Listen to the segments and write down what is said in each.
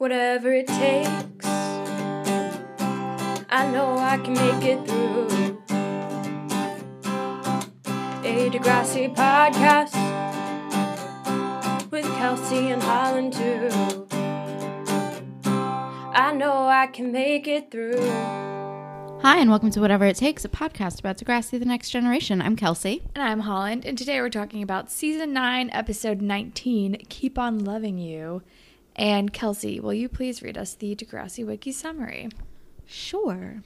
whatever it takes. I know I can make it through. A Degrassi podcast with Kelsey and Holland too. I know I can make it through. Hi, and welcome to Whatever It Takes, a podcast about Degrassi the Next Generation. I'm Kelsey. And I'm Holland, and today we're talking about season 9, episode 19, Keep on Loving You. And Kelsey, will you please read us the Degrassi Wiki summary? Sure.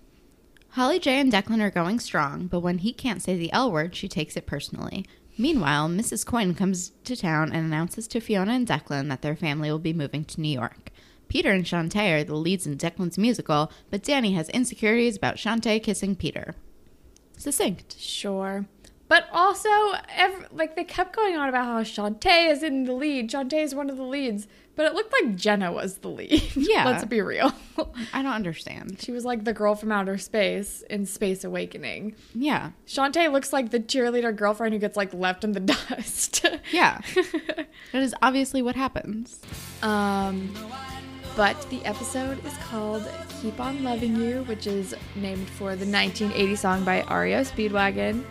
Holly J and Declan are going strong, but when he can't say the L word, she takes it personally. Meanwhile, Mrs. Coyne comes to town and announces to Fiona and Declan that their family will be moving to New York. Peter and Chantay are the leads in Declan's musical, but Danny has insecurities about Chantay kissing Peter. Succinct. Sure. But also, ev like, they kept going on about how Chantay is in the lead. Chantay is one of the leads. But it looked like Jenna was the lead. Yeah. Let's be real. I don't understand. she was like the girl from outer space in Space Awakening. Yeah. Chantay looks like the cheerleader girlfriend who gets, like, left in the dust. Yeah. that is obviously what happens. Um, but the episode is called Keep On Loving You, which is named for the 1980 song by REO Speedwagon.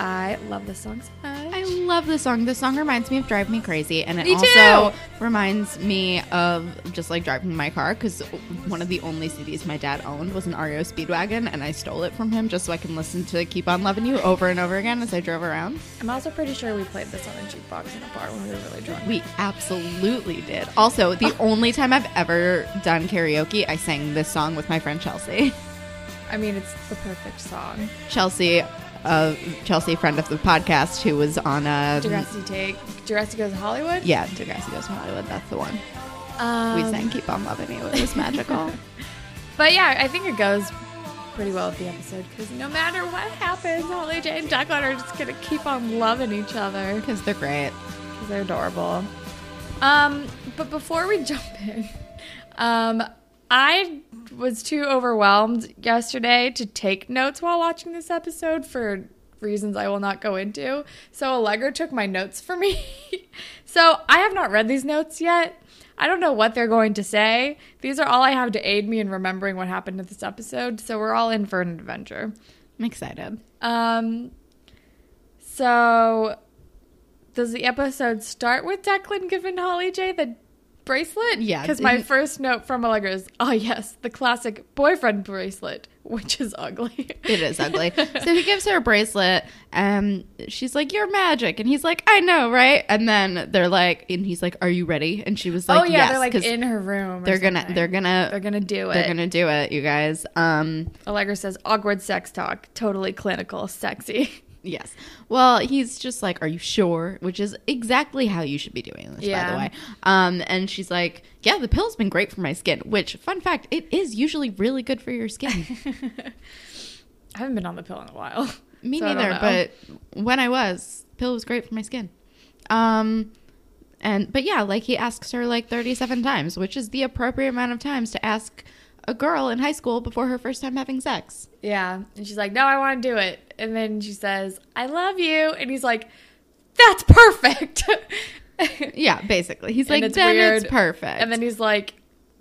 I love this song so much. I love this song. This song reminds me of Drive Me Crazy, and it Me also too! reminds me of just like driving my car because one of the only CDs my dad owned was an REO Speedwagon, and I stole it from him just so I can listen to Keep On Loving You over and over again as I drove around. I'm also pretty sure we played this on a jukebox in a bar when we were really drunk. We absolutely did. Also, the only time I've ever done karaoke, I sang this song with my friend Chelsea. I mean, it's the perfect song. Chelsea, uh, Chelsea, friend of the podcast, who was on a Degrassi Take. Degrassi Goes to Hollywood? yeah, Degrassi Goes to Hollywood. That's the one. Um, we sang "Keep on Loving You." It was magical. But yeah, I think it goes pretty well with the episode because no matter what happens, Holly J and Declan are just to keep on loving each other. Because they're great. because they're adorable. Um, but before we jump in, um, I was too overwhelmed yesterday to take notes while watching this episode for reasons I will not go into. So Allegra took my notes for me. so I have not read these notes yet. I don't know what they're going to say. These are all I have to aid me in remembering what happened in this episode. So we're all in for an adventure. I'm excited. Um, so does the episode start with Declan giving Holly J the bracelet? Yeah. Because my first note from Allegra is, oh yes, the classic boyfriend bracelet, which is ugly. It is ugly. so he gives her a bracelet, and she's like, "You're magic," and he's like, "I know, right?" And then they're like, and he's like, "Are you ready?" And she was like, oh yeah, yes, they're like in her room. they're gonna, they're gonna, they're gonna do it. they're gonna do it, you guys. Um, Allegra says awkward sex talk, totally clinical, sexy. Yes. Well, he's just like, "Are you sure?" Which is exactly how you should be doing this, by the way. Um, and she's like, "Yeah, the pill's been great for my skin." Which, fun fact, it is usually really good for your skin. I haven't been on the pill in a while. Me so neither, but when I was, pill was great for my skin. Um and but yeah, like he asks her like 37 times, which is the appropriate amount of times to ask a girl in high school before her first time having sex. Yeah. And she's like, no, I want to do it. And then she says, I love you. And he's like, that's perfect. Yeah, basically. He's And like, it's then weird. it's perfect. And then he's like,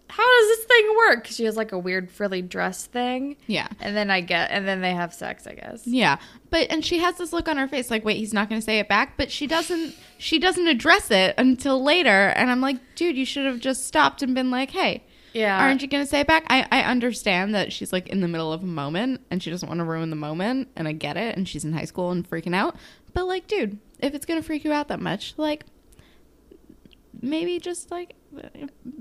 how does this thing work? 'Cause she has like a weird frilly dress thing. yeah. And then I get, and then they have sex, I guess. Yeah. But and she has this look on her face like, wait, he's not gonna say it back, but she doesn't she doesn't address it until later. And I'm like, dude, you should have just stopped and been like, hey, Yeah. aren't you to say it back? I, I understand that she's like in the middle of a moment and she doesn't want to ruin the moment. And I get it. And she's in high school and freaking out. But like, dude, if it's to freak you out that much, like, maybe just like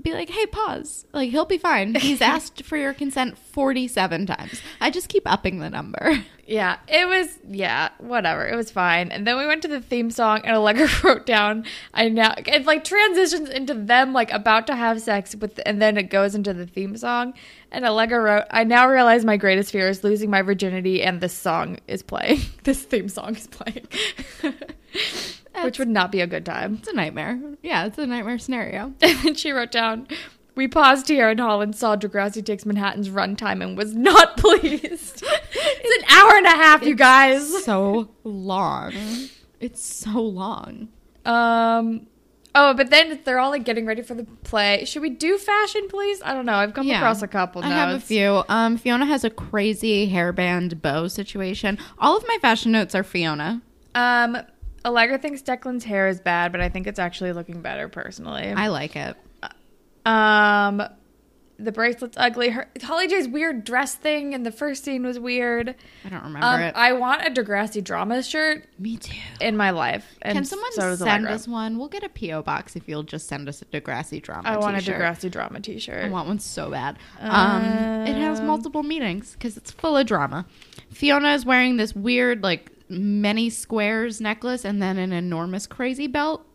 be like, hey, pause. Like, he'll be fine. He's asked for your consent 47 times. I just keep upping the number. Yeah, it was yeah, whatever. It was fine. And then we went to the theme song and Allegra wrote down I now it like transitions into them like about to have sex with and then it goes into the theme song. And Allegra wrote, I now realize my greatest fear is losing my virginity and this song is playing. this theme song is playing. Which would not be a good time. It's a nightmare. Yeah, it's a nightmare scenario. And then she wrote down, We paused here and Holland saw Degrassi Takes Manhattan's runtime and was not pleased. it's an hour and a half, you guys. so long. It's so long. Um. Oh, but then they're all like getting ready for the play. Should we do fashion, please? I don't know. I've come Yeah. across a couple. I have a few. Um, Fiona has a crazy hairband bow situation. All of my fashion notes are Fiona. Um, Allegra thinks Declan's hair is bad, but I think it's actually looking better personally. I like it. um, the bracelet's ugly. Her Holly J's weird dress thing in the first scene was weird. I don't remember Um, it. I want a Degrassi drama shirt Me too. in my life. And Can someone so send us one? We'll get a PO box if you'll just send us a Degrassi drama. I want a t-shirt. Degrassi drama T-shirt. I want one so bad. Um, it has multiple meanings because it's full of drama. Fiona is wearing this weird, like, many squares necklace and then an enormous crazy belt.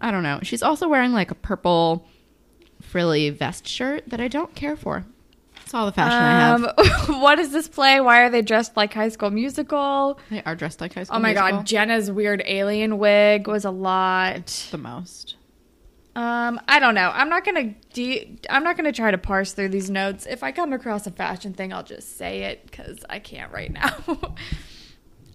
I don't know. She's also wearing, like, a purple frilly vest shirt that I don't care for. It's all the fashion I have. Um, what is this play? Why are they dressed like High School Musical? They are dressed like high school. Oh my Musical. god, Jenna's weird alien wig was a lot. the most. Um, I don't know. I'm not gonna de- I'm not gonna try to parse through these notes. If I come across a fashion thing, I'll just say it because I can't right now.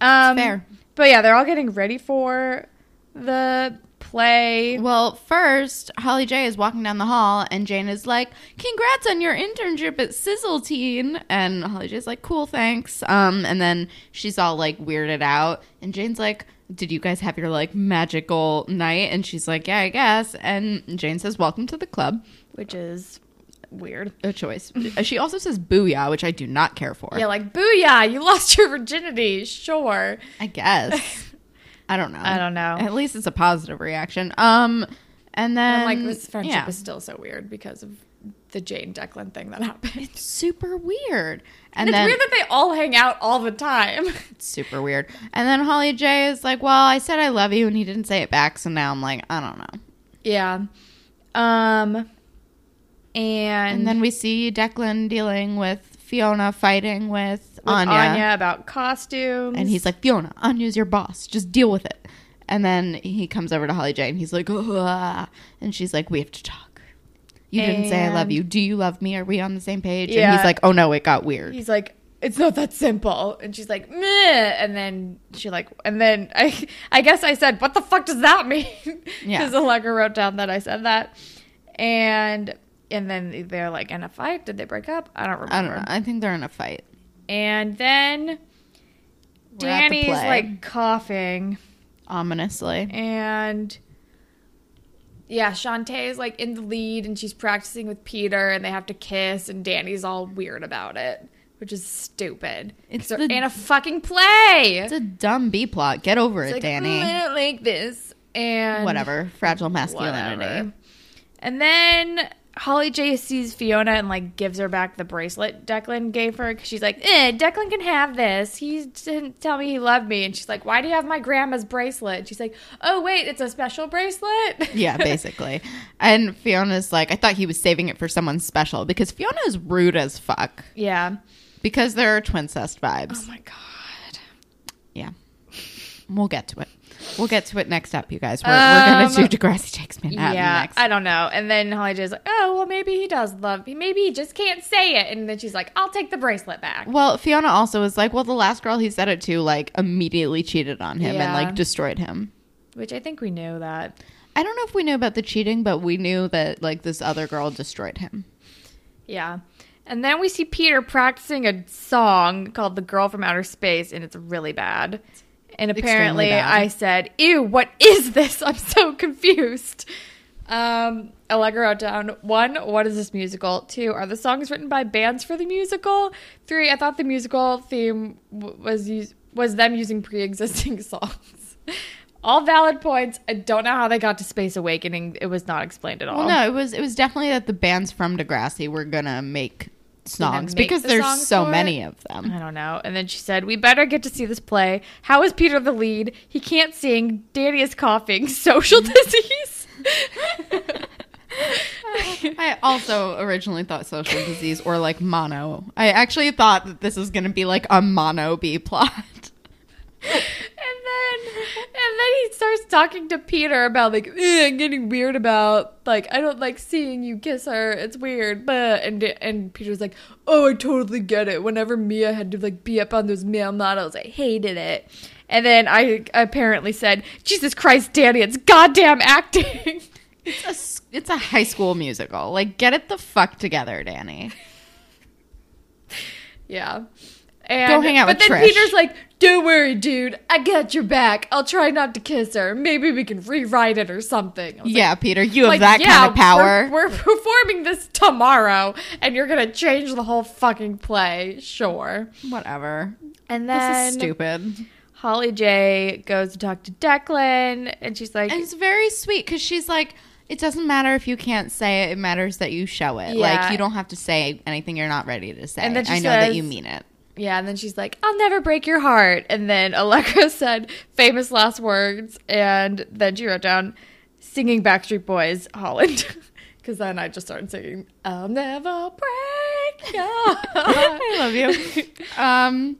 um, fair. But yeah, they're all getting ready for the play. Well, first, Holly J is walking down the hall, and Jane is like, "Congrats on your internship at Sizzleteen." And Holly J is like, "Cool, thanks." Um, and then she's all like weirded out, and Jane's like, "Did you guys have your like magical night?" And she's like, "Yeah, I guess." And Jane says, "Welcome to the club." which is weird. A choice. she also says "booyah," which I do not care for. Yeah, like booyah, you lost your virginity. Sure. I guess. I don't know. I don't know. At least it's a positive reaction. Um, and then And like this friendship yeah. is still so weird because of the Jane Declan thing that happened. It's super weird. And, And it's then weird that they all hang out all the time. it's super weird. And then Holly J is like, "Well, I said I love you, and he didn't say it back, so now I'm like, I don't know." yeah. Um and, And then we see Declan dealing with Fiona fighting with, with Anya, Anya about costumes. and he's like, "Fiona, Anya's your boss. Just deal with it." And then he comes over to Holly J and he's like, "Ugh," and she's like, "We have to talk." You didn't say I love you. Do you love me? Are we on the same page? And he's like, "Oh no, it got weird." he's like, it's not that simple. And she's like, meh. And then she like, and then I, I guess I said, what the fuck does that mean? Yeah. Because Allegra wrote down that I said that. And, and then they're like in a fight. Did they break up? I don't remember. I don't know. I think they're in a fight. And then We're at the Danny's play. like coughing. Ominously. And yeah, Chantay is like in the lead and she's practicing with Peter and they have to kiss and Danny's all weird about it, which is stupid. It's It's the- in a fucking play. It's a dumb B plot. Get over It's it, like, Danny. "Mm, I don't like this. And Whatever. Fragile masculinity. whatever. And then Holly J sees Fiona and like gives her back the bracelet Declan gave her because she's like, eh, Declan can have this. He didn't tell me he loved me. And she's like, why do you have my grandma's bracelet? And she's like, oh, wait, it's a special bracelet? Yeah, basically. and Fiona's like, I thought he was saving it for someone special because Fiona's rude as fuck. yeah. Because there are twincest vibes. Oh my God. Yeah. We'll get to it. We'll get to it next up, you guys. We're, we're going Um, to do Degrassi Takes Manhattan yeah, next. I don't know. And then Holly J's like, oh, well, maybe he does love me. Maybe he just can't say it. And then she's like, I'll take the bracelet back. well, Fiona also was like, well, the last girl he said it to, like, immediately cheated on him and, like, destroyed him. Which I think we knew that. I don't know if we knew about the cheating, but we knew that, like, this other girl destroyed him. Yeah. And then we see Peter practicing a song called The Girl from Outer Space, and it's really bad. And apparently. I said, Ew, what is this? I'm so confused. Um, Allegra wrote down one, what is this musical? Two, are the songs written by bands for the musical? Three, I thought the musical theme was us- was them using pre existing songs. All valid points. I don't know how they got to Space Awakening. It was not explained at all. Well, no, it was it was definitely that the bands from Degrassi were gonna make songs make because the there's songs so many of them. I don't know. And then she said, We better get to see this play. How is Peter the lead? He can't sing. Danny is coughing. Social disease. I also originally thought social disease or like mono. I actually thought that this was gonna be like a mono B plot. and then and then he starts talking to Peter about like "Eh, I'm getting weird about like I don't like seeing you kiss her. It's weird. But and and Peter's like, Oh, I totally get it. Whenever Mia had to like be up on those male models, I hated it. And then I apparently said, Jesus Christ, Danny, it's goddamn acting. It's a, it's a high school musical. Like, get it the fuck together, Danny. yeah. And, Go hang out but with then Trish. Peter's like, don't worry, dude. I got your back. I'll try not to kiss her. Maybe we can rewrite it or something. Yeah, Peter, you have like, that yeah, kind of power. We're, we're performing this tomorrow, and you're gonna change the whole fucking play. Sure. Whatever. And This then is stupid. Holly J goes to talk to Declan, and she's like, And it's very sweet because she's like, it doesn't matter if you can't say it. It matters that you show it. Yeah. Like, you don't have to say anything you're not ready to say. And then she I know that you mean it. Yeah, and then she's like, I'll never break your heart. And then Allegra said famous last words, and then she wrote down singing Backstreet Boys Holland. Because then I just started singing, I'll never break your heart. I love you. Um,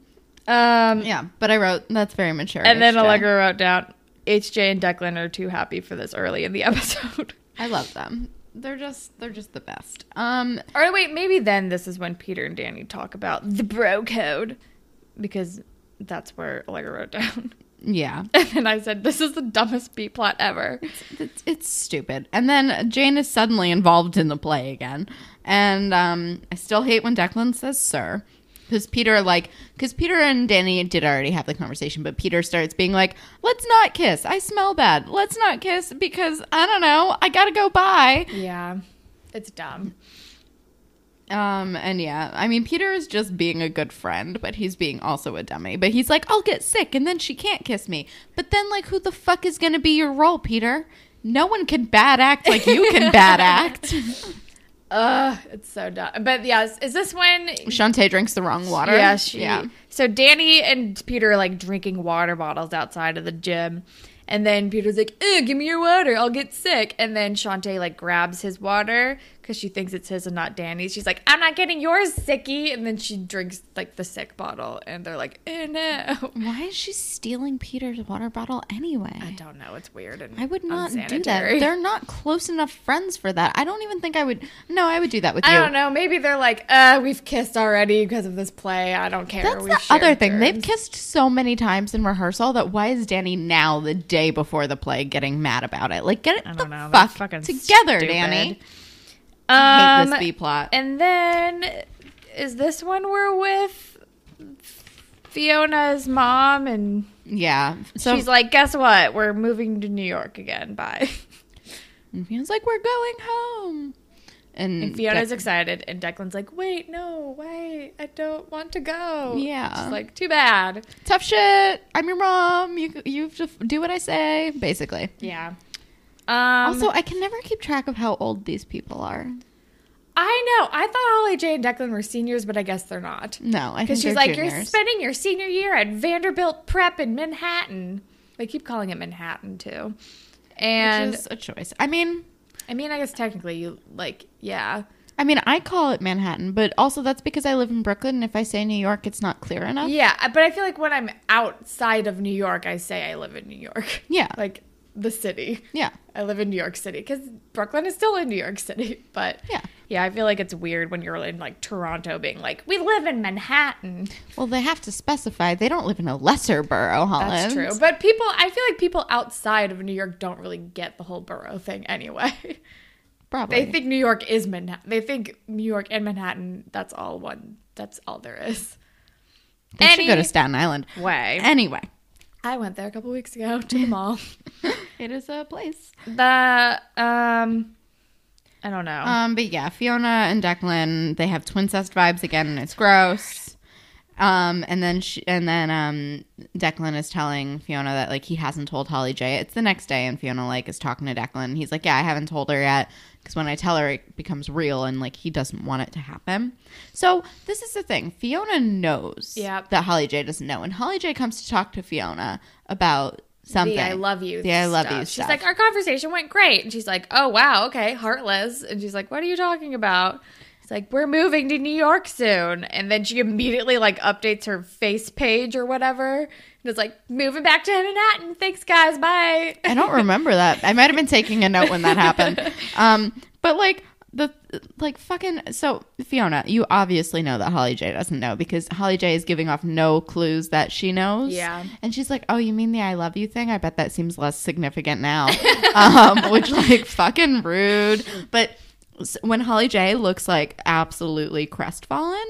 um, yeah, but I wrote, that's very mature. and then HJ. Allegra wrote down, HJ and Declan are too happy for this early in the episode. I love them. They're just, they're just the best. Um, or wait, maybe then this is when Peter and Danny talk about the bro code. Because that's where Allegra wrote down. yeah. And then I said, This is the dumbest B plot ever. It's, it's stupid. And then Jane is suddenly involved in the play again. And um, I still hate when Declan says sir. Because Peter, like, because Peter and Danny did already have the conversation, but Peter starts being like, let's not kiss. I smell bad. Let's not kiss because, I don't know, I gotta go by. Yeah, it's dumb. Um, and yeah, I mean, Peter is just being a good friend, but he's being also a dummy. But he's like, I'll get sick and then she can't kiss me. But then, like, who the fuck is gonna be your role, Peter? No one can bad act like you can bad act. Ugh, it's so dumb. But yes, is this when? Chantay drinks the wrong water. Yeah, she. Yeah. So Danny and Peter are like drinking water bottles outside of the gym. And then Peter's like, give me your water. I'll get sick. And then Chantay like grabs his water because she thinks it's his and not Danny's. She's like, I'm not getting yours, sicky. And then she drinks like the sick bottle. And they're like, oh no. Why is she stealing Peter's water bottle anyway? I don't know. It's weird. And I would not do that. They're not close enough friends for that. I don't even think I would. No, I would do that with I you. don't know. Maybe they're like, uh, we've kissed already because of this play. I don't care. That's We've the other thing. They've kissed so many times in rehearsal that why is Danny now the day before the play getting mad about it? Like, get it I the don't know. Fuck fucking together, stupid. Danny. Um, hate this B plot. And then is this one we're with Fiona's mom and yeah. So she's like, guess what? We're moving to New York again. Bye. and Fiona's like, we're going home. And, And Fiona's Dec- excited, and Declan's like, wait, no, wait, I don't want to go. Yeah. She's like, too bad. tough shit. I'm your mom. You you do what I say, basically. Yeah. Um, also, I can never keep track of how old these people are. I know. I thought Holly J and Declan were seniors, but I guess they're not. No, I think Because she's like, you're spending your senior year at Vanderbilt Prep in Manhattan. They keep calling it Manhattan too. And which is a choice. I mean, I mean, I guess technically you like, yeah. I mean, I call it Manhattan, but also that's because I live in Brooklyn. And if I say New York, it's not clear enough. Yeah, but I feel like when I'm outside of New York, I say I live in New York. Yeah. Like the city. Yeah. I live in New York City because Brooklyn is still in New York City. But Yeah. yeah, I feel like it's weird when you're in like Toronto being like, we live in Manhattan. Well, they have to specify they don't live in a lesser borough, Holland. That's true. But people, I feel like people outside of New York don't really get the whole borough thing anyway. Probably. they think New York is Manhattan. They think New York and Manhattan, that's all one, that's all there is. They should go to Staten Island. Way. Anyway, I went there a couple weeks ago to the mall. it is a place. The um, I don't know. Um, but yeah, Fiona and Declan, they have twin twincest vibes again, and it's gross. Um, and then she, and then um, Declan is telling Fiona that like he hasn't told Holly J. It's the next day, and Fiona like is talking to Declan. He's like, "Yeah, I haven't told her yet because when I tell her, it becomes real, and like he doesn't want it to happen." So this is the thing: Fiona knows Yep. that Holly J. doesn't know, and Holly J. comes to talk to Fiona about something. the I love you. The I love you. She's stuff. like, our conversation went great, and she's like, oh wow, okay, heartless. And she's like, what are you talking about? It's like we're moving to New York soon, and then she immediately like updates her face page or whatever, and it's like moving back to Manhattan. Thanks, guys. Bye. I don't remember that. I might have been taking a note when that happened. Um, but like the like fucking so Fiona, you obviously know that Holly J doesn't know because Holly J is giving off no clues that she knows. Yeah. And she's like, "Oh, you mean the I love you thing? I bet that seems less significant now." um, which like fucking rude. But when Holly J looks like absolutely crestfallen,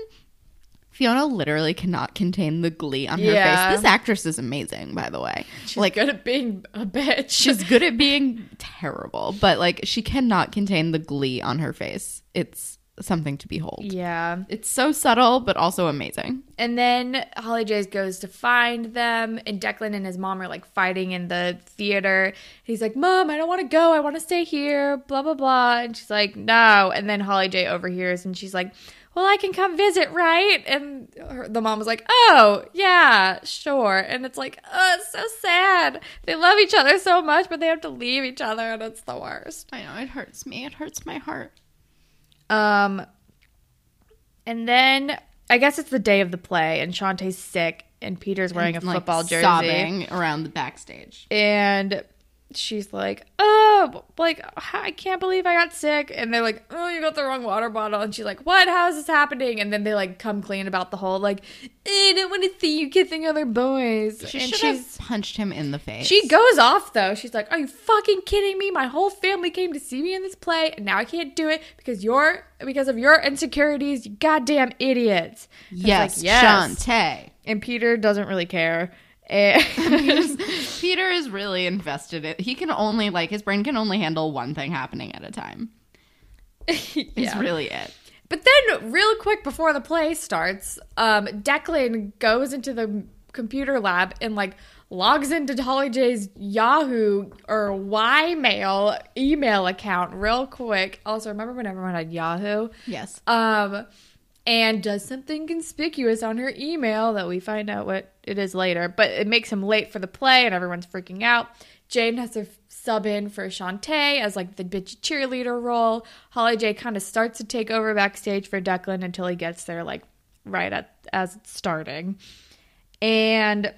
Fiona literally cannot contain the glee on her Yeah. face. This actress is amazing, by the way. She's like good at being a bitch. she's good at being terrible, but like she cannot contain the glee on her face. It's something to behold. yeah. It's so subtle, but also amazing. And then Holly J goes to find them, and Declan and his mom are like fighting in the theater. He's like, Mom, I don't want to go. I want to stay here, blah, blah, blah. And she's like, No. And then Holly J overhears, and she's like, Well, I can come visit, right? And her, the mom was like, Oh, yeah, sure. And it's like, Oh, it's so sad. They love each other so much, but they have to leave each other, and it's the worst. I know it hurts me. It hurts my heart. Um, and then I guess it's the day of the play, and Chantay's sick, and Peter's wearing a Like, football jersey, sobbing around the backstage. and she's like, "Oh, like I can't believe I got sick," and they're like, "Oh, you got the wrong water bottle," and she's like, "What? How is this happening?" And then they like come clean about the whole like, eh, "I don't want to see you kissing other boys," She and she's. have punched him in the face. She goes off though. She's like, "Are you fucking kidding me? My whole family came to see me in this play, and now I can't do it because you're because of your insecurities. You goddamn idiots." And yes, like, yes. Chantay. And Peter doesn't really care. And Peter is really invested in he can only like his brain can only handle one thing happening at a time. Yeah. really it. But then, real quick before the play starts, um, Declan goes into the computer lab and like logs into Holly J's Yahoo or Y Mail email account real quick. Also, remember when everyone had Yahoo? Yes. Um, and does something conspicuous on her email that we find out what it is later. But it makes him late for the play, and everyone's freaking out. Jane has to sub in for Chantay as like the bitchy cheerleader role. Holly J kind of starts to take over backstage for Declan until he gets there like right at as it's starting. And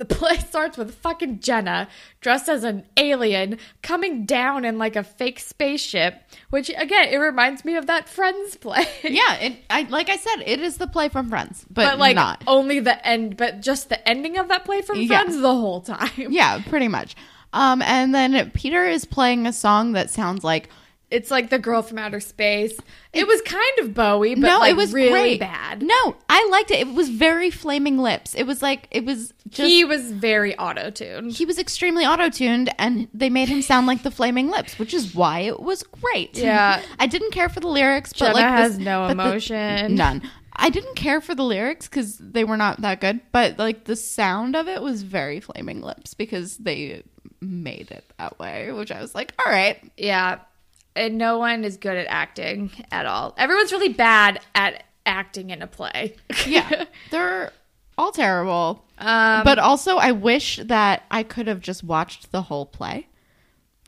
the play starts with fucking Jenna dressed as an alien coming down in like a fake spaceship, which again, it reminds me of that Friends play. Yeah, it I like I said, it is the play from Friends, but, but like not. only the end, but just the ending of that play from Yeah. Friends the whole time. Yeah, pretty much. Um, and then Peter is playing a song that sounds like It's like the girl from outer space. It was kind of Bowie, but no, like it was really great. bad. No, I liked it. It was very flaming lips. It was like it was just he was very auto tuned. He was extremely auto tuned, and they made him sound like the flaming lips, which is why it was great. Yeah. I didn't care for the lyrics, but Jenna like has this- no but the- emotion. none. I didn't care for the lyrics because they were not that good, but like the sound of it was very flaming lips because they made it that way, which I was like, all right, Yeah. And no one is good at acting at all. Everyone's really bad at acting in a play. yeah, they're all terrible. Um, but also, I wish that I could have just watched the whole play.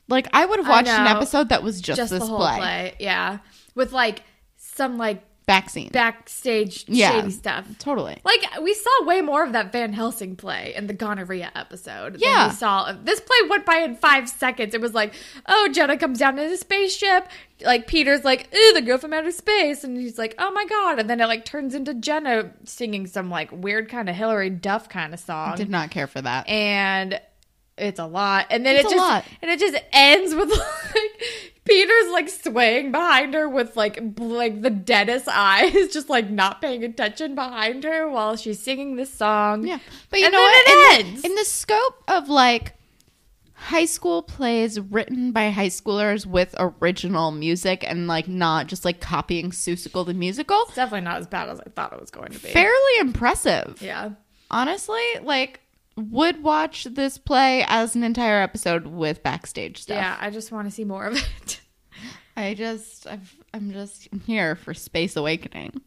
Like, I would have watched an episode that was just, just this the whole play. play. Yeah. With like some like back scene. backstage Yeah. shady stuff. totally. Like we saw way more of that Van Helsing play in the gonorrhea episode. than Yeah. we saw this play went by in five seconds. It was like, oh, Jenna comes down in a spaceship. Like Peter's like, ooh, the girl from outer space, and he's like, oh my god, and then it like turns into Jenna singing some like weird kind of Hilary Duff kind of song, Did not care for that. and it's a lot. And then It's it a just lot. and it just ends with like Peter's like swaying behind her with like bl- like the deadest eyes, just like not paying attention behind her while she's singing this song. Yeah, but you And know what? it in, in the scope of like high school plays written by high schoolers with original music and like not just like copying Seussical the musical, It's definitely not as bad as I thought it was going to be. fairly impressive. Yeah. Honestly, like would watch this play as an entire episode with backstage stuff. Yeah, I just want to see more of it. I just I've, I'm just here for Space Awakening.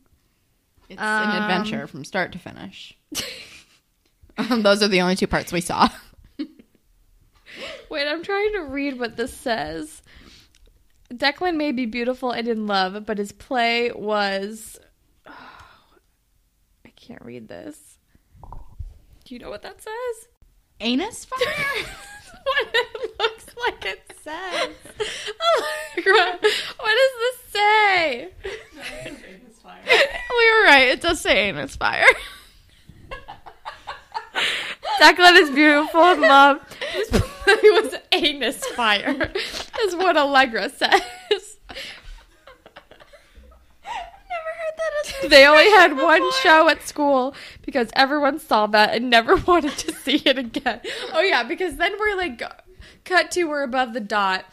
It's Um, an adventure from start to finish. um, those are the only two parts we saw. Wait, I'm trying to read what this says. Declan may be beautiful and in love, but his play was. I can't read this. Do you know what that says? Anus fire? what it looks like it says. Allegra, what does this say? anus fire. We were right. It does say anus fire. Declan is beautiful and love. This play was anus fire, is what Allegra says. They only had one show at school because everyone saw that and never wanted to see it again. Oh yeah, because then we're like, cut to we're above the dot,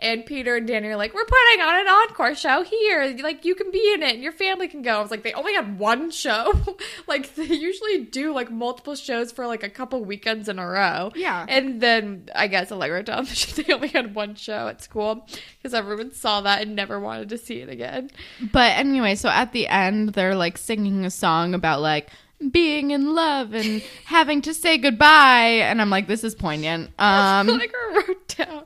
and Peter and Danny are like, we're putting on an encore show here. Like you can be in it, and your family can go. I was like, they only had one show. like they usually do like multiple shows for like a couple weekends in a row. Yeah. And then I guess Allegra told them they only had one show at school because everyone saw that and never wanted to see it again. But anyway, so at the end, they're like singing a song about like being in love and having to say goodbye. And I'm like, this is poignant. Um, Allegra wrote down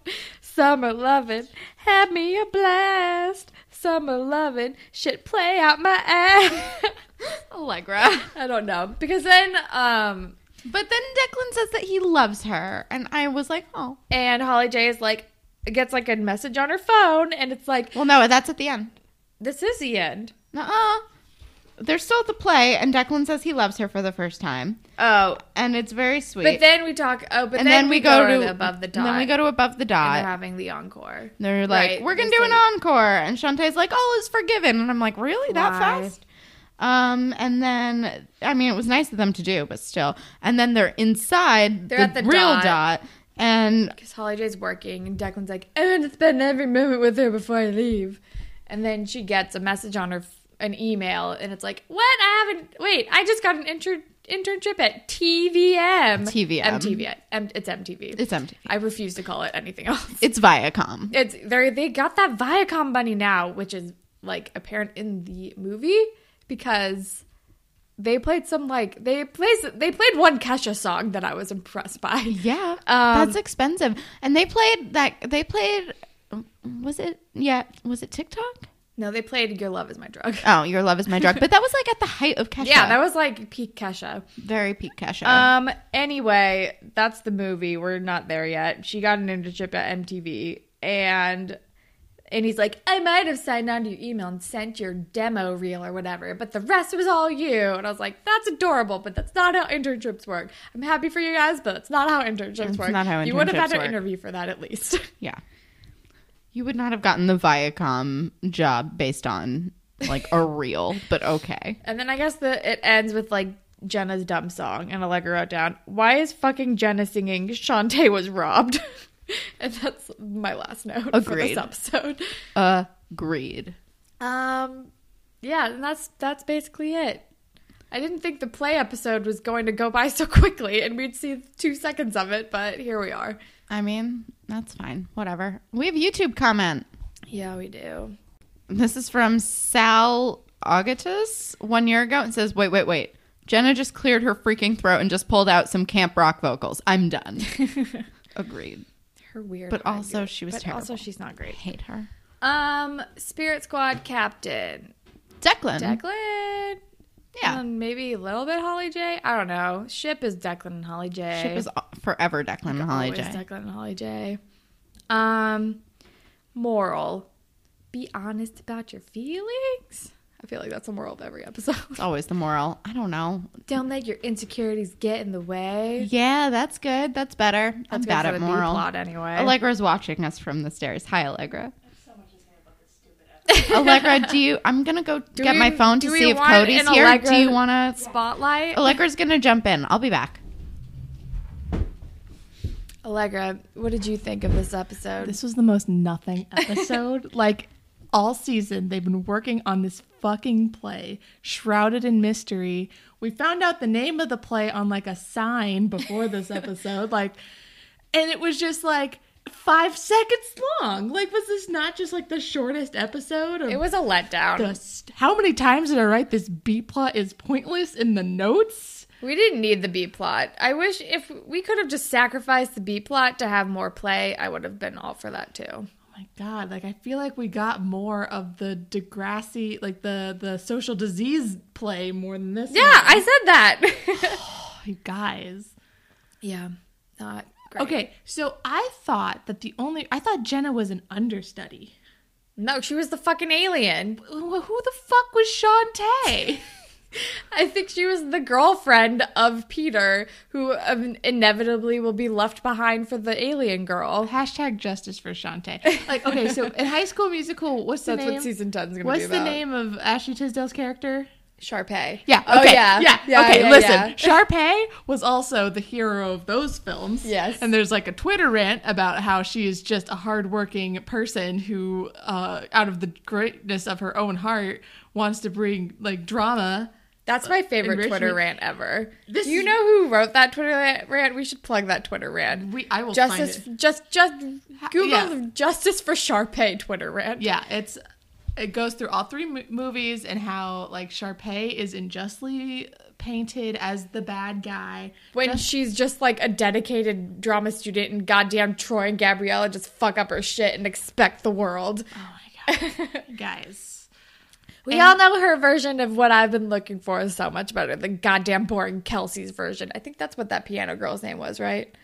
summer loving had me a blast. Summer loving should play out my ass. Allegra. I don't know because then um But then Declan says that he loves her. And I was like, oh. and Holly J is like gets like a message on her phone and it's like Well, no, that's at the end. this is the end. Nuh-uh. They're still at the play, and Declan says he loves her for the first time. Oh, And it's very sweet. but then we talk. Oh, but and then, we, go, to, the- above the dot. Then we go to above the and dot. they're having the encore. They're like, Right, we're gonna do an encore, and Chantay's like, all is forgiven, and I'm like, really that Why? fast? Um, and then I mean, it was nice of them to do, but still. And then they're inside They're the, at the real dot. dot, and Because Holly J's working, and Declan's like, I want to spend every moment with her before I leave. And then she gets a message on her, an email, and it's like, What? I haven't. Wait, I just got an inter- internship at TVM. TVM. MTV. M- it's MTV. it's MTV. I refuse to call it anything else. It's Viacom. It's they they got that Viacom money now, which is like apparent in the movie because they played some like they played they played one Kesha song that I was impressed by. Yeah, Um, that's expensive. And they played that. They played. Was it? Yeah. Was it TikTok? No, they played "Your Love Is My Drug." Oh, your love is my drug. But that was like at the height of Kesha. Yeah, that was like peak Kesha. very peak Kesha. Um. Anyway, that's the movie. We're not there yet. She got an internship at MTV, and and he's like, I might have signed on to your email and sent your demo reel or whatever, but the rest was all you. And I was like, that's adorable, but that's not how internships work. I'm happy for you guys, but it's not how internships It's work. not how internships you would have had internships an interview for that at least. yeah. You would not have gotten the Viacom job based on like a reel, but okay. And then I guess the it ends with like Jenna's dumb song, and Allegra wrote down, "Why is fucking Jenna singing Chantay was robbed?" and that's my last note for this episode. Agreed. Um, yeah, and that's that's basically it. I didn't think the play episode was going to go by so quickly, and we'd see two seconds of it, but here we are. I mean, that's fine. Whatever. We have YouTube comment. Yeah, we do. This is from Sal Agatus one year ago and says, Wait, wait, wait. Jenna just cleared her freaking throat and just pulled out some camp rock vocals. I'm done. Agreed. Her weird, But also she was but terrible. Also, she's not great. Hate her. Um, Spirit Squad captain Declan. Declan. Yeah. And maybe a little bit Holly J. I don't know. Ship is Declan and Holly J. Ship is forever Declan and Holly J. Declan and Holly J. Um, moral: Be honest about your feelings. I feel like that's the moral of every episode. It's always the moral. I don't know. Don't let your insecurities get in the way. Yeah, that's good. That's better. I'm That's good bad at moral. plot anyway. Allegra's watching us from the stairs. Hi, Allegra. Allegra, do you? I'm gonna go get we- my phone to see if Cody's here. Allegra do you want to? spotlight. Allegra's gonna jump in. I'll be back. Allegra, what did you think of this episode? This was the most nothing episode. like all season, they've been working on this fucking play, shrouded in mystery. We found out the name of the play on like a sign before this episode, like, and it was just like five seconds long. Like, was this not just like the shortest episode? It was a letdown. st- how many times did I write this B plot is pointless in the notes? We didn't need the B plot. I wish if we could have just sacrificed the B plot to have more play, I would have been all for that too. Oh my god like i feel like we got more of the degrassi like the the social disease play more than this Yeah, one. I said that. Oh, you guys yeah, not great. okay so i thought that the only i thought jenna was an understudy No, she was the fucking alien. who the fuck was chantay I think she was the girlfriend of Peter, who um, inevitably will be left behind for the alien girl. Hashtag justice for Chantay. Like, okay, so in High School Musical, what's the That's name? what season 10 is going to be What's the name of Ashley Tisdale's character? Sharpay. Yeah. Oh, Okay. yeah. Yeah. Yeah, okay. yeah, listen. yeah. Sharpay was also the hero of those films. Yes. And there's like a Twitter rant about how she is just a hardworking person who, uh, out of the greatness of her own heart, wants to bring like drama. That's my favorite Enrichment. Twitter rant ever. This you know who wrote that Twitter rant? We should plug that Twitter rant. We I will Justice, find it. just, just Google yeah. Justice for Sharpay Twitter rant. Yeah, it's it goes through all three mo- movies and how like Sharpay is unjustly painted as the bad guy. When Just- she's just like a dedicated drama student and goddamn Troy and Gabriella just fuck up her shit and expect the world. oh my god, guys. We all know her version of what I've been looking for is so much better than goddamn boring Kelsey's version. I think that's what that piano girl's name was, right?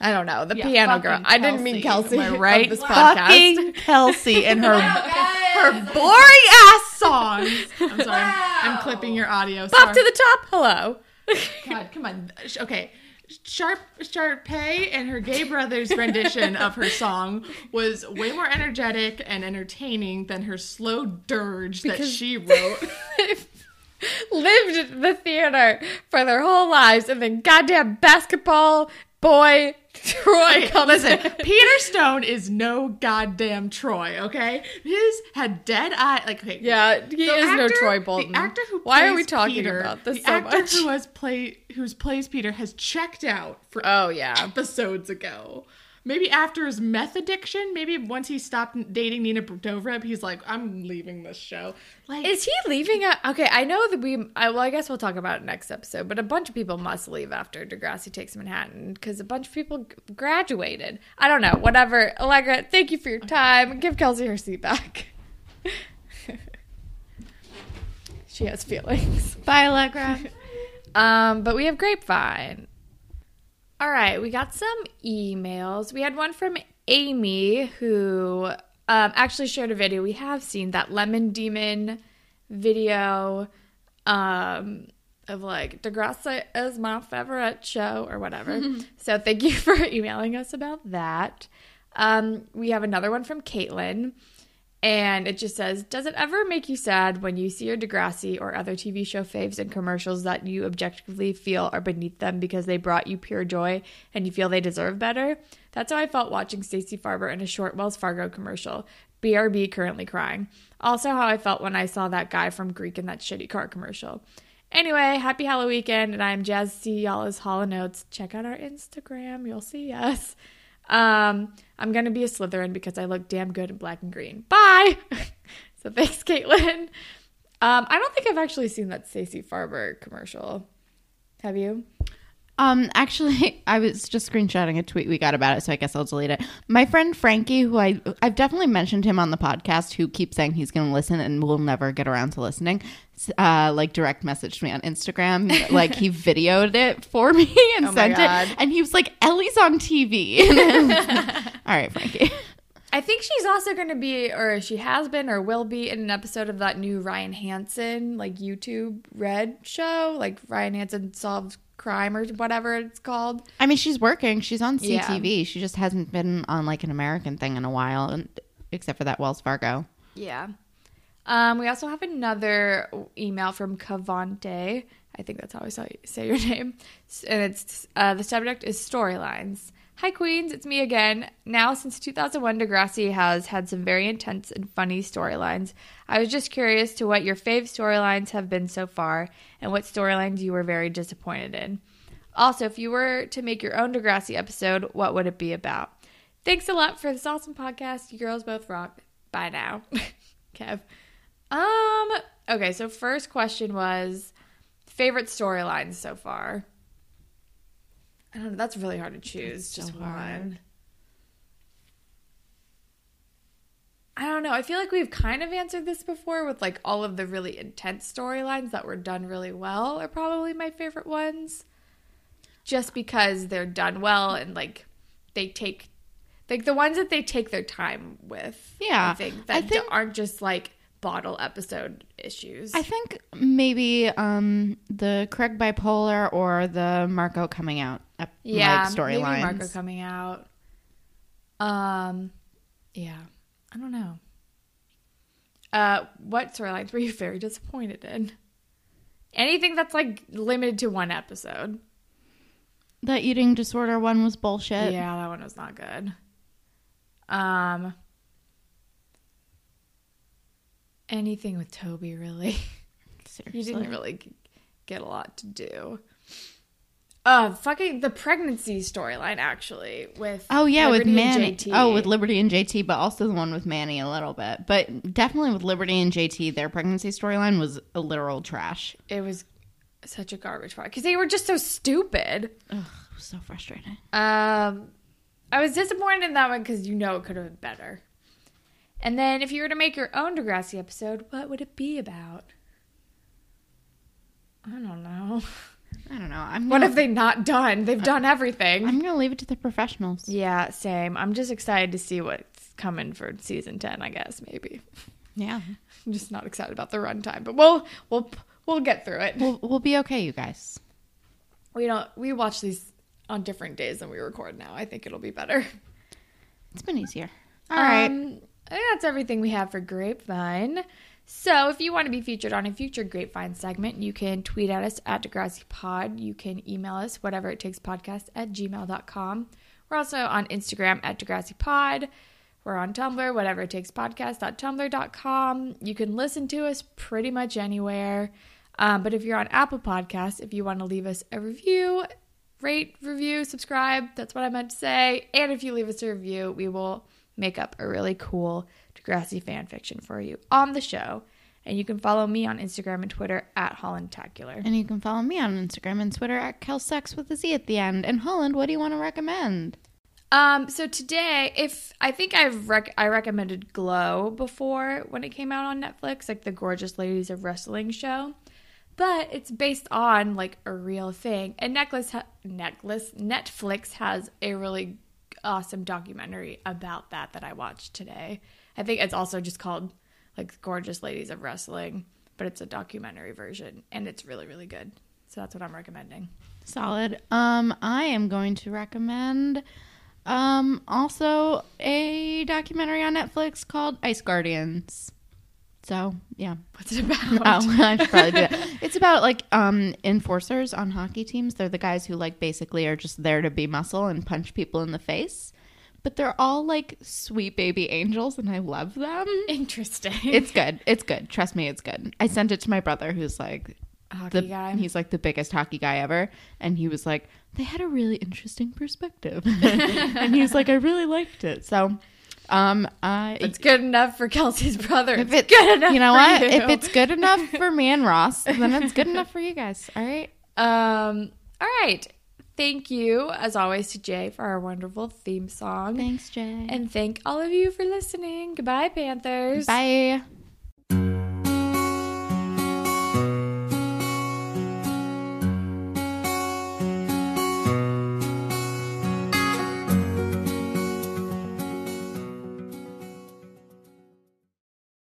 I don't know. The Yeah, piano girl. fucking I didn't mean Kelsey. Am I of right? This podcast. Fucking Kelsey and her her boring ass songs. I'm sorry. I'm clipping your audio. Pop Sorry. to the top. Hello. God, come on. Okay. Sharp Sharpay and her gay brother's rendition of her song was way more energetic and entertaining than her slow dirge that she wrote. lived the theater for their whole lives, and then goddamn basketball boy Troy Listen. Peter Stone is no goddamn Troy, okay? His had dead eye. Like, okay, Yeah, he the is no Troy Bolton. The actor who Why are we talking Peter- about this the so actor much? who has play who's plays Peter has checked out for Oh yeah. episodes ago. Maybe after his meth addiction, maybe once he stopped dating Nina Dobrev, he's like, I'm leaving this show. Like, Is he leaving? A- okay, I know that we. I, well, I guess we'll talk about it next episode. But a bunch of people must leave after Degrassi takes Manhattan because a bunch of people g- graduated. I don't know. Whatever. Allegra, thank you for your time. Give Kelsey her seat back. she has feelings. Bye, Allegra. Um, but we have Grapevine. All right, we got some emails. We had one from Amy who um, actually shared a video. We have seen that Lemon Demon video um, of like Degrassi is my favorite show or whatever. so thank you for emailing us about that. Um, we have another one from Caitlin. And it just says, Does it ever make you sad when you see your Degrassi or other TV show faves in commercials that you objectively feel are beneath them because they brought you pure joy and you feel they deserve better? That's how I felt watching Stacey Farber in a short Wells Fargo commercial. BRB currently crying. Also, how I felt when I saw that guy from Greek in that shitty car commercial. Anyway, happy Halloween weekend, and I'm Jazz C. Y'all is Hall and Notes. Check out our Instagram, you'll see us. Um, I'm gonna be a Slytherin because I look damn good in black and green. Bye. so thanks, Caitlin. Um, I don't think I've actually seen that Stacey Farber commercial. Have you? Um, actually, I was just screenshotting a tweet we got about it, so I guess I'll delete it. My friend Frankie, who I I've definitely mentioned him on the podcast, who keeps saying he's going to listen and will never get around to listening. Uh, like direct messaged me on Instagram, like he videoed it for me and Oh sent it, and he was like, "Ellie's on TV." And I was like, All right, Frankie. I think she's also going to be, or she has been, or will be in an episode of that new Ryan Hansen like YouTube Red show, like Ryan Hansen solves crime or whatever it's called. I mean, she's working. She's on Yeah. CTV. She just hasn't been on like an American thing in a while, and, except for that Wells Fargo. Yeah. Um, we also have another email from Cavante. I think that's how I say say your name. And it's uh, the subject is storylines. Hi, Queens. It's me again. Now, since 2001, Degrassi has had some very intense and funny storylines. I was just curious to what your fave storylines have been so far and what storylines you were very disappointed in. Also, if you were to make your own Degrassi episode, what would it be about? Thanks a lot for this awesome podcast. You girls both rock. Bye now. Kev. Um, okay, so first question was favorite storylines so far. I don't know, that's really hard to choose. Just one. I don't know. I feel like we've kind of answered this before with like all of the really intense storylines that were done really well are probably my favorite ones. Just because they're done well and like they take like the ones that they take their time with. Yeah, I think I that think- aren't just like bottle episode issues. I think maybe um, the Craig bipolar or the Marco coming out ep- yeah, like maybe. Marco coming out. Um, yeah, I don't know. Uh, what storylines were you very disappointed in? Anything that's like limited to one episode. The eating disorder one was bullshit. Yeah, that one was not good. Um, anything with Toby really. Seriously. He didn't really get a lot to do. Uh, fucking the pregnancy storyline actually with Oh yeah, Liberty with and Manny. JT. Oh, with Liberty and JT, but also the one with Manny a little bit. But definitely with Liberty and JT, their pregnancy storyline was a literal trash. it was such a garbage fire because they were just so stupid. Ugh, it was so frustrating. Um, I was disappointed in that one because you know it could have been better. And then if you were to make your own Degrassi episode, what would it be about? I don't know. I don't know. I'm What gonna, have they not done? They've done everything. I'm gonna leave it to the professionals. Yeah, same. I'm just excited to see what's coming for season 10, I guess, maybe. Yeah, I'm just not excited about the runtime, but we'll we'll we'll get through it. we'll we'll be okay, you guys. We don't we watch these on different days than we record now. I think it'll be better. It's been easier. All right. Um, I that's everything we have for Grapevine. So if you want to be featured on a future Grapevine segment, you can tweet at us at Degrassi Pod. You can email us, whatever it takes podcast at gmail.com. We're also on Instagram at Degrassi Pod. We're on Tumblr, whatever it takes podcast.tumblr.com. You can listen to us pretty much anywhere. Um, but if you're on Apple Podcasts, if you want to leave us a review, rate, review, subscribe. That's what I meant to say. And if you leave us a review, we will make up a really cool Degrassi fan fiction for you on the show. And you can follow me on Instagram and Twitter at Hollandtacular. and you can follow me on Instagram and Twitter at kelsex with a Z at the end. And Holland, what do you want to recommend? Um, so today, if I think I've rec- I recommended Glow before when it came out on Netflix, like the Gorgeous Ladies of Wrestling show, but it's based on like a real thing. And necklace, ha- necklace, Netflix has a really awesome documentary about that that I watched today. I think it's also just called like Gorgeous Ladies of Wrestling, but it's a documentary version, and it's really really good. So that's what I'm recommending. Solid. Um, I am going to recommend um also a documentary on Netflix called Ice Guardians. So yeah. What's it about? Oh, I should probably do that. It's about like um enforcers on hockey teams. They're the guys who like basically are just there to be muscle and punch people in the face. But they're all like sweet baby angels and I love them. Interesting. It's good. It's good. Trust me, it's good. I sent it to my brother who's like hockey the guy. he's like the biggest hockey guy ever and he was like they had a really interesting perspective and he was like i really liked it so um i It's good enough for Kelsey's brother. if It's good enough. you know for what you. if it's good enough for me and ross then it's good enough for you guys all right um, all right. Thank you, as always, to Jay for our wonderful theme song, thanks jay and thank all of you for listening. Goodbye, Panthers. bye